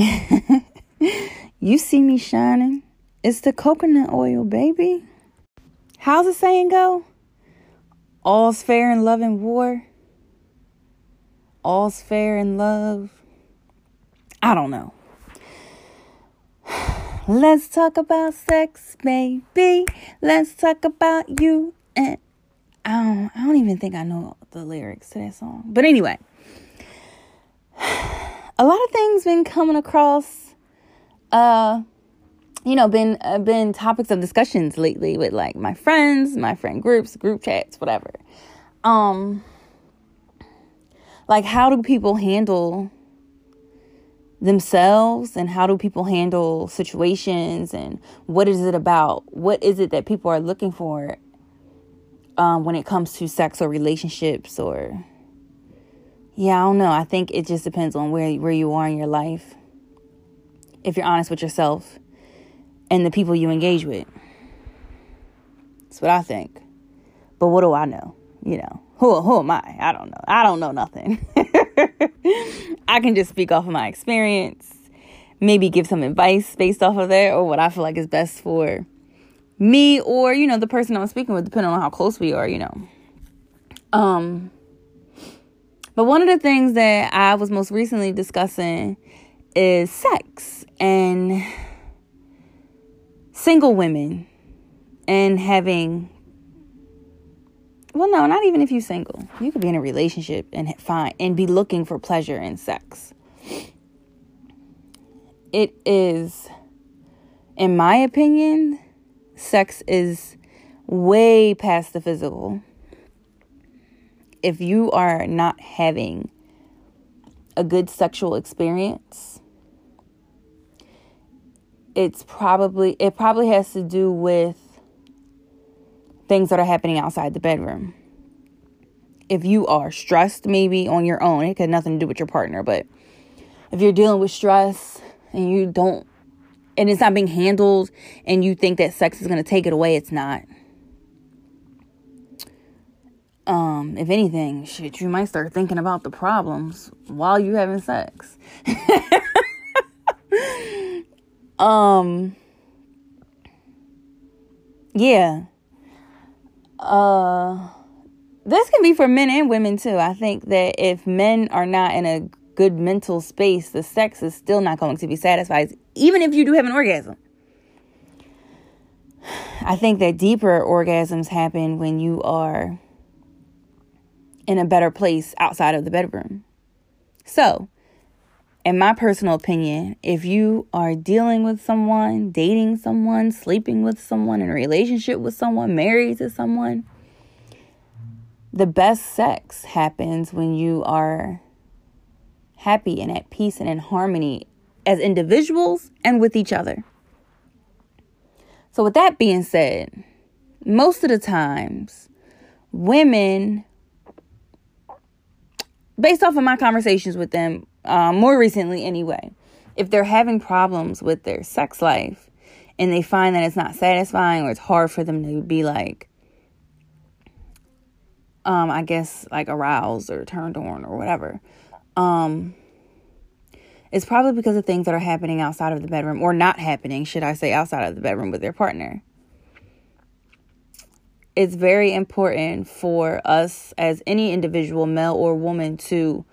you see me shining. It's the coconut oil, baby. How's the saying go? All's fair in love and war. All's fair in love. I don't know. Let's talk about sex, baby. Let's talk about you and I don't I don't even think I know the lyrics to that song. But anyway, a lot of things been coming across uh you know been uh, been topics of discussions lately with like my friends my friend groups group chats whatever. Um like how do people handle themselves and how do people handle situations and what is it about what is it that people are looking for um, when it comes to sex or relationships or yeah i don't know. I think it just depends on where where you are in your life. If you're honest with yourself and the people you engage with. That's what i think. But what do i know? You know who who am i? I don't know. I don't know nothing. I can just speak off of my experience maybe give some advice based off of that or what i feel like is best for me or you know the person i'm speaking with depending on how close we are you know. Um but one of the things that i was most recently discussing is sex and single women and having well no not even if you're single you could be in a relationship and find and be looking for pleasure in sex it is in my opinion sex is way past the physical. If you are not having a good sexual experience, it's probably it probably has to do with things that are happening outside the bedroom. If you are stressed maybe on your own, it had nothing to do with your partner, but if you're dealing with stress and you don't and it's not being handled and you think that sex is going to take it away, it's not. Um, if anything, shit, you might start thinking about the problems while you're having sex. um yeah. Uh this can be for men and women too. I think that if men are not in a good mental space, the sex is still not going to be satisfied, even if you do have an orgasm. I think that deeper orgasms happen when you are in a better place outside of the bedroom. So, in my personal opinion, if you are dealing with someone, dating someone, sleeping with someone, in a relationship with someone, married to someone, the best sex happens when you are happy and at peace and in harmony as individuals and with each other. So, with that being said, most of the times, women, based off of my conversations with them, um, more recently anyway, if they're having problems with their sex life and they find that it's not satisfying or it's hard for them to be like, um, I guess like aroused or turned on or whatever, um, it's probably because of things that are happening outside of the bedroom or not happening, should I say, outside of the bedroom with their partner. It's very important for us as any individual, male or woman, to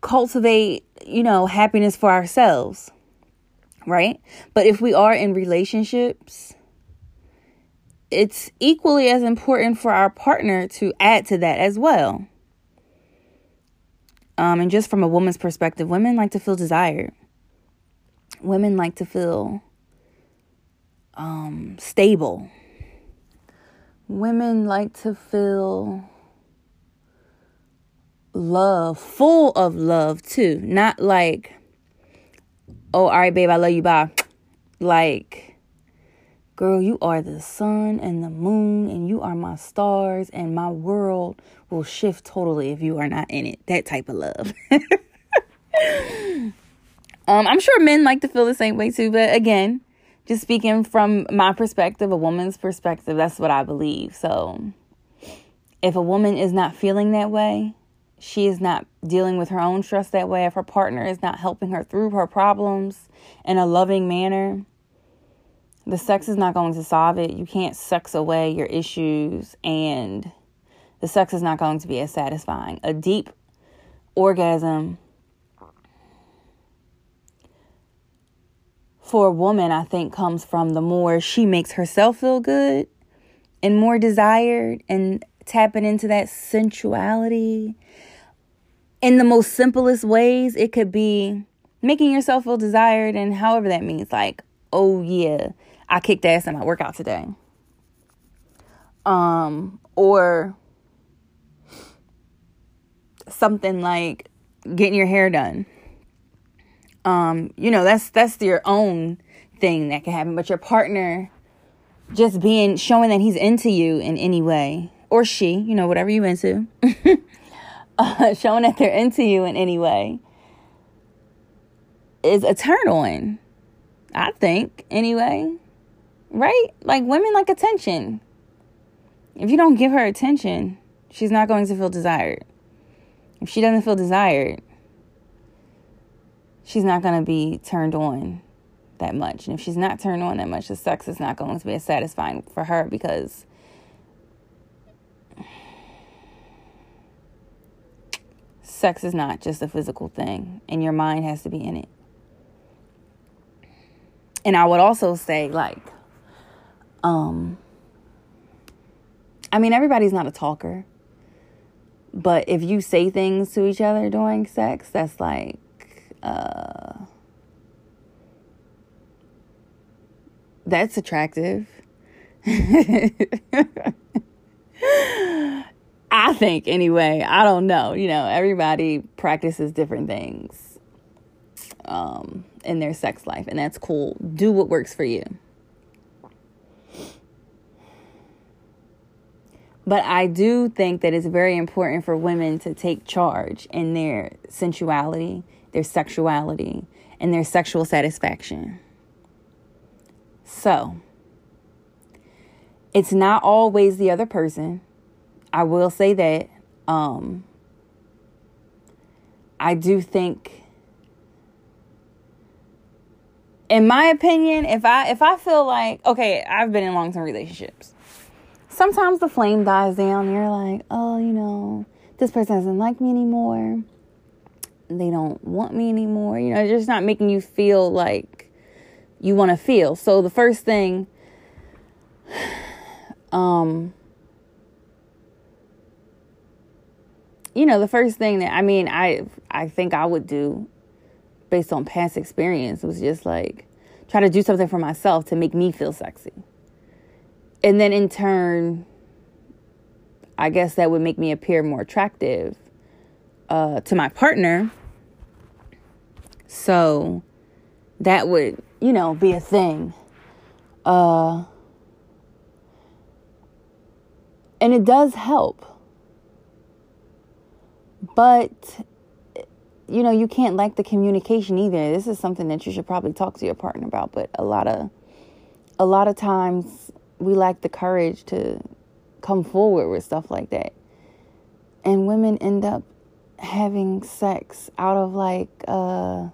cultivate, you know, happiness for ourselves, right? But if we are in relationships, it's equally as important for our partner to add to that as well. Um, and just from a woman's perspective, women like to feel desired. Women like to feel um, stable. Women like to feel love, full of love too. Not like, oh, all right, babe, I love you, bye. Like, Girl, you are the sun and the moon, and you are my stars, and my world will shift totally if you are not in it. That type of love. um, I'm sure men like to feel the same way too, but again, just speaking from my perspective, a woman's perspective, that's what I believe. So, if a woman is not feeling that way, she is not dealing with her own stress that way, if her partner is not helping her through her problems in a loving manner, the sex is not going to solve it. You can't sex away your issues, and the sex is not going to be as satisfying. A deep orgasm for a woman, I think, comes from the more she makes herself feel good and more desired and tapping into that sensuality in the most simplest ways. It could be making yourself feel desired and however that means. Like, oh yeah, I kicked ass in my workout today. Um, or something like getting your hair done um, you know, that's that's your own thing that can happen. But your partner just being showing that he's into you in any way, or she, you know, whatever you into, uh, showing that they're into you in any way is a turn on. I think, anyway. Right? Like women like attention. If you don't give her attention, she's not going to feel desired. If she doesn't feel desired, she's not going to be turned on that much. And if she's not turned on that much, the sex is not going to be as satisfying for her because sex is not just a physical thing, and your mind has to be in it. And I would also say, like, um, I mean, everybody's not a talker, but if you say things to each other during sex, that's like, uh, that's attractive. I think, anyway. I don't know. You know, everybody practices different things um, in their sex life, and that's cool. Do what works for you. But I do think that it's very important for women to take charge in their sensuality their sexuality, and their sexual satisfaction. So, it's not always the other person. I will say that. Um, I do think in my opinion, if I if I feel like okay, I've been in long term relationships. Sometimes the flame dies down. You're like, oh, you know, this person doesn't like me anymore they don't want me anymore. You know, it's just not making you feel like you want to feel. So the first thing um you know, the first thing that I mean, I I think I would do based on past experience was just like try to do something for myself to make me feel sexy. And then in turn I guess that would make me appear more attractive uh, to my partner. So that would, you know, be a thing. Uh, and it does help. But, you know, you can't lack the communication either. This is something that you should probably talk to your partner about. But a lot of, a lot of times we lack the courage to come forward with stuff like that. And women end up having sex out of like uh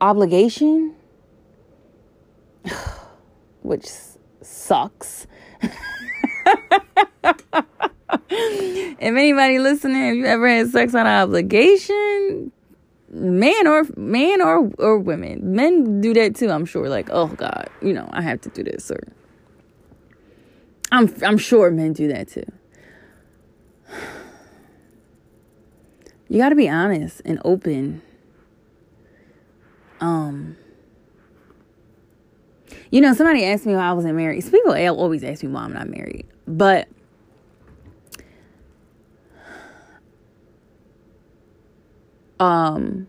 obligation which sucks. If anybody listening if you ever had sex out of obligation man or man or or women men do that too i'm sure. Like oh god you know i have to do this or i'm i'm sure men do that too you got to be honest and open. Um, you know, somebody asked me why I wasn't married. So people always ask me why I'm not married, but um,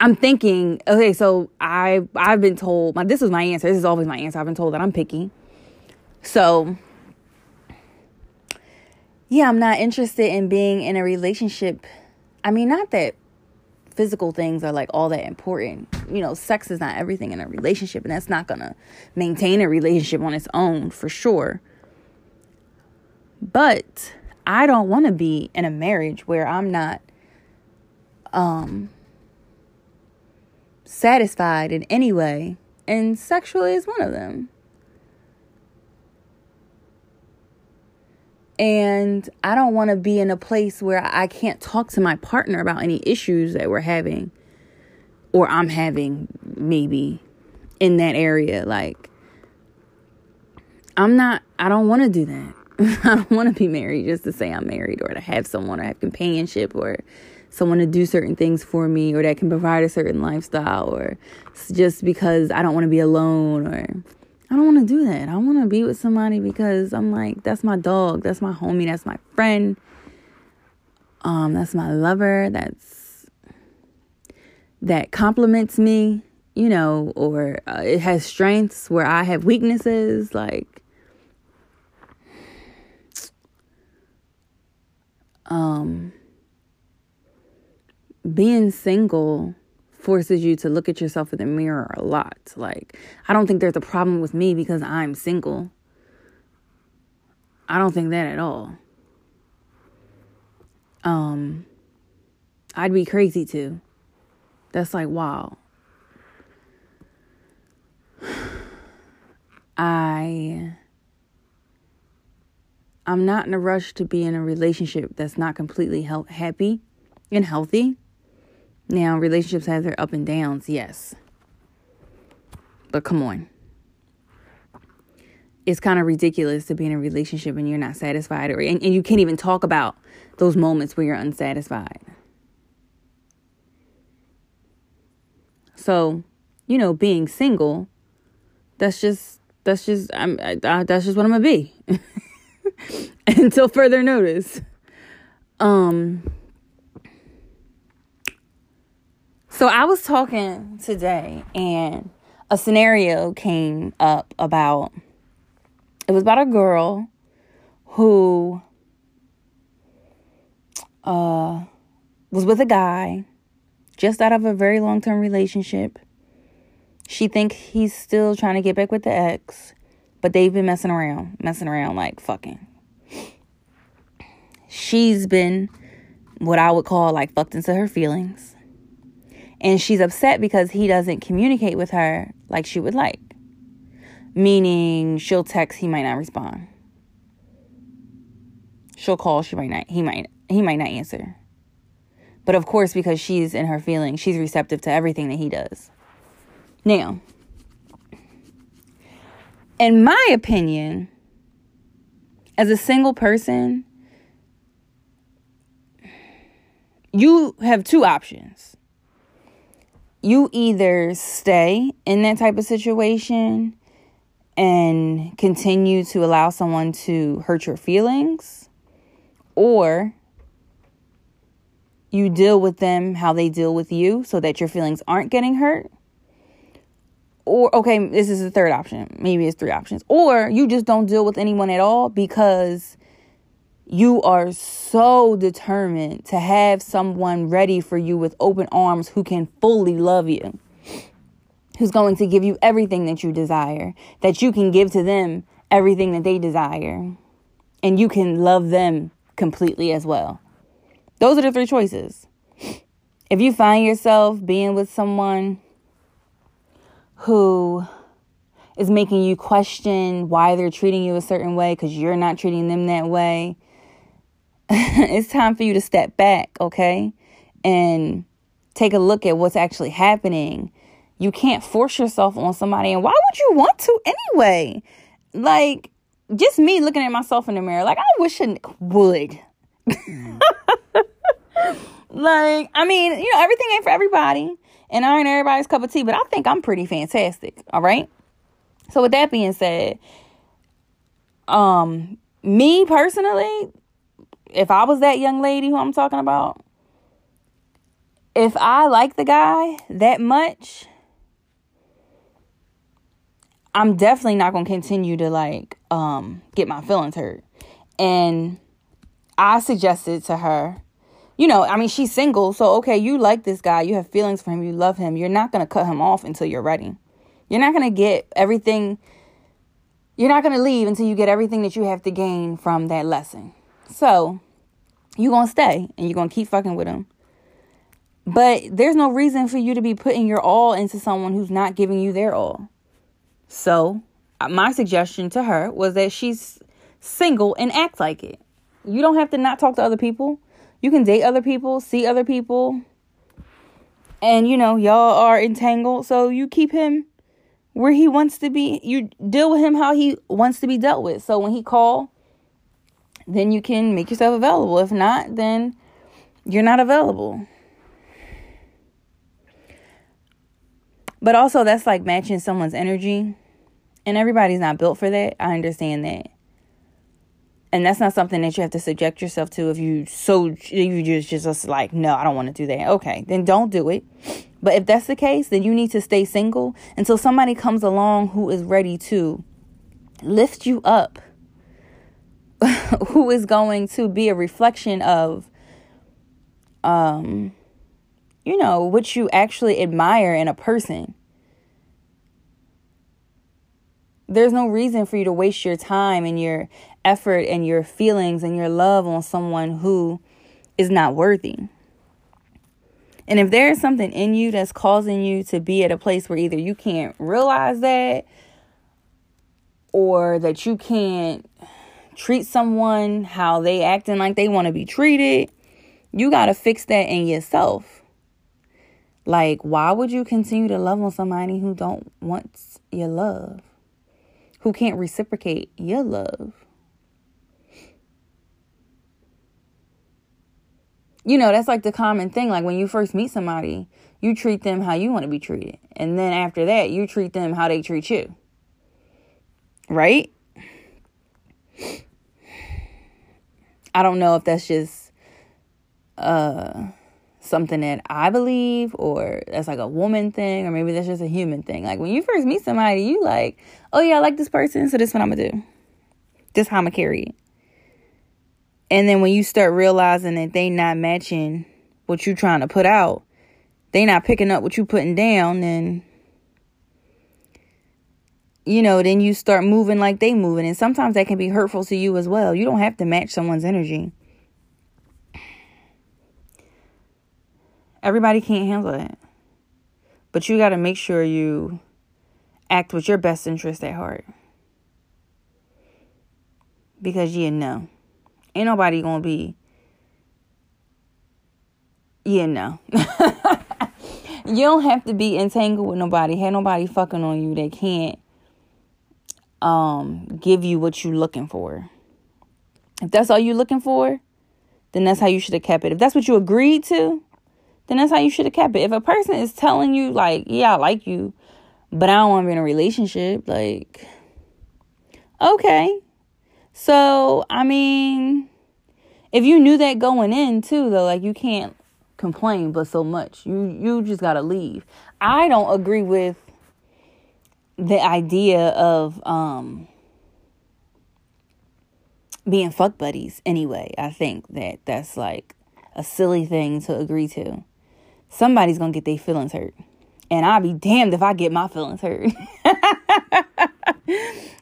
I'm thinking, okay, so I I've been told my this is my answer. This is always my answer. I've been told that I'm picky. So yeah, I'm not interested in being in a relationship I mean, not that physical things are like all that important. You know, sex is not everything in a relationship, and that's not gonna maintain a relationship on its own for sure. But I don't want to be in a marriage where I'm not um satisfied in any way, and sexual is one of them. And I don't want to be in a place where I can't talk to my partner about any issues that we're having or I'm having, maybe in that area. Like, I'm not, I don't want to do that. I don't want to be married just to say I'm married or to have someone or have companionship or someone to do certain things for me or that can provide a certain lifestyle or just because I don't want to be alone or I don't want to do that. I want to be with somebody because I'm like, that's my dog, that's my homie, that's my friend. Um, that's my lover. That's that compliments me, you know, or uh, it has strengths where I have weaknesses. Like, um, being single forces you to look at yourself in the mirror a lot. Like, I don't think there's a problem with me because I'm single. I don't think that at all. Um, I'd be crazy too. That's like, wow. I I'm not in a rush to be in a relationship that's not completely he- happy and healthy. Now, relationships have their up and downs, yes. But come on. It's kind of ridiculous to be in a relationship and you're not satisfied or and, and you can't even talk about those moments where you're unsatisfied. So, you know, being single, that's just that's just I'm I, that's just what I'm gonna be until further notice. Um So I was talking today and a scenario came up about it was about a girl who uh was with a guy just out of a very long-term relationship. She thinks he's still trying to get back with the ex, but they've been messing around, messing around like fucking. She's been what I would call like fucked into her feelings and she's upset because he doesn't communicate with her like she would like. Meaning she'll text, he might not respond. She'll call, she might not he might he might not answer. But of course, because she's in her feelings, she's receptive to everything that he does. Now, in my opinion, as a single person, you have two options you either stay in that type of situation and continue to allow someone to hurt your feelings, or you deal with them how they deal with you so that your feelings aren't getting hurt. Or, okay, this is the third option. Maybe it's three options. Or you just don't deal with anyone at all because you are so determined to have someone ready for you with open arms who can fully love you, who's going to give you everything that you desire, that you can give to them everything that they desire, and you can love them completely as well. Those are the three choices. If you find yourself being with someone who is making you question why they're treating you a certain way because you're not treating them that way, it's time for you to step back, okay? And take a look at what's actually happening. You can't force yourself on somebody. And why would you want to anyway? Like, just me looking at myself in the mirror, like, I wish I would. like, I mean, you know, everything ain't for everybody. And I ain't everybody's cup of tea, but I think I'm pretty fantastic. All right. So with that being said, um, me personally, if I was that young lady who I'm talking about, if I like the guy that much, I'm definitely not going to continue to like um get my feelings hurt. And I suggested to her, you know, I mean she's single, so okay, you like this guy, you have feelings for him, you love him. You're not going to cut him off until you're ready. You're not going to get everything you're not going to leave until you get everything that you have to gain from that lesson So you're going to stay and you're going to keep fucking with them. But there's no reason for you to be putting your all into someone who's not giving you their all. So, uh, my suggestion to her was that she's single and act like it. You don't have to not talk to other people. You can date other people, see other people. And you know, y'all are entangled, so you keep him where he wants to be. You deal with him how he wants to be dealt with. So when he call, then you can make yourself available. If not, then you're not available. But also, that's like matching someone's energy. And everybody's not built for that. I understand that. And that's not something that you have to subject yourself to if you so you just just like no I don't want to do that okay then don't do it but if that's the case then you need to stay single until somebody comes along who is ready to lift you up who is going to be a reflection of um you know, what you actually admire in a person. There's no reason for you to waste your time and your effort and your feelings and your love on someone who is not worthy. And if there is something in you that's causing you to be at a place where either you can't realize that or that you can't treat someone how they acting like they want to be treated, you got to fix that in yourself. Like, why would you continue to love on somebody who don't want your love? Who can't reciprocate your love? You know, that's like the common thing. Like when you first meet somebody, you treat them how you want to be treated. And then after that, you treat them how they treat you. Right? I don't know if that's just uh something that I believe or that's like a woman thing or maybe that's just a human thing. Like when you first meet somebody, you like, oh yeah, I like this person, so this is what I'm gonna do. This how I'm gonna carry it. And then when you start realizing that they not matching what you trying to put out, they not picking up what you putting down, then you know, then you start moving like they moving. And sometimes that can be hurtful to you as well. You don't have to match someone's energy. Everybody can't handle it. But you got to make sure you act with your best interest at heart. Because you know, ain't nobody going to be, you know. you don't have to be entangled with nobody. Have nobody fucking on you that can't um give you what you're looking for. If that's all you're looking for, then that's how you should have kept it. If that's what you agreed to, then that's how you should have kept it. If a person is telling you, like, yeah, I like you, but I don't want to be in a relationship, like, okay. So, I mean, if you knew that going in too, though, like, you can't complain but so much. You you just got to leave. I don't agree with the idea of um being fuck buddies anyway. I think that that's like a silly thing to agree to somebody's gonna get their feelings hurt. And I'll be damned if I get my feelings hurt.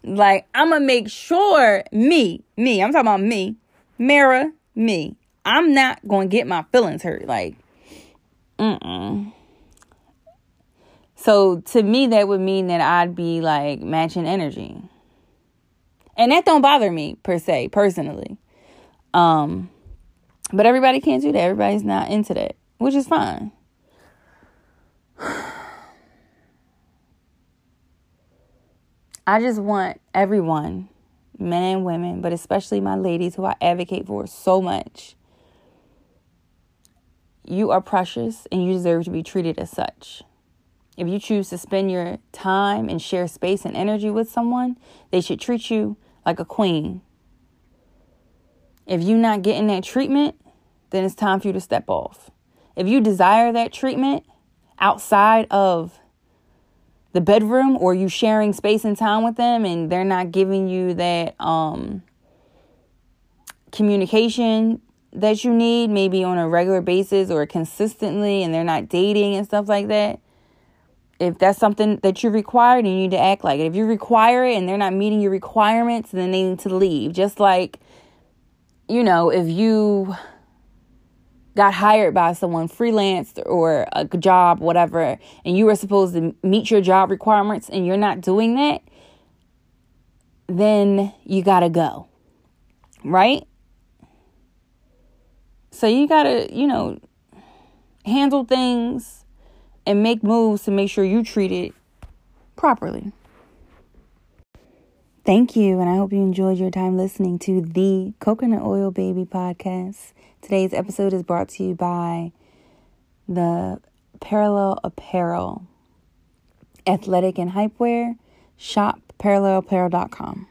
like, I'm gonna make sure me, me, I'm talking about me, Mara, me, I'm not gonna get my feelings hurt. Like, mm So to me, that would mean that I'd be like matching energy. And that don't bother me per se, personally. Um, but everybody can't do that. Everybody's not into that, which is fine. I just want everyone, men and women, but especially my ladies who I advocate for so much. You are precious and you deserve to be treated as such. If you choose to spend your time and share space and energy with someone, they should treat you like a queen. If you're not getting that treatment, then it's time for you to step off. If you desire that treatment, outside of the bedroom or you sharing space and time with them and they're not giving you that um, communication that you need maybe on a regular basis or consistently and they're not dating and stuff like that if that's something that you require you need to act like it. If you require it and they're not meeting your requirements then they need to leave. Just like you know, if you got hired by someone freelance or a job whatever and you were supposed to meet your job requirements and you're not doing that then you got to go right? So you got to you know handle things and make moves to make sure you treat it properly Thank you, and I hope you enjoyed your time listening to the Coconut Oil Baby podcast. Today's episode is brought to you by the Parallel Apparel, athletic and hypewear. Shop parallelapparel.com.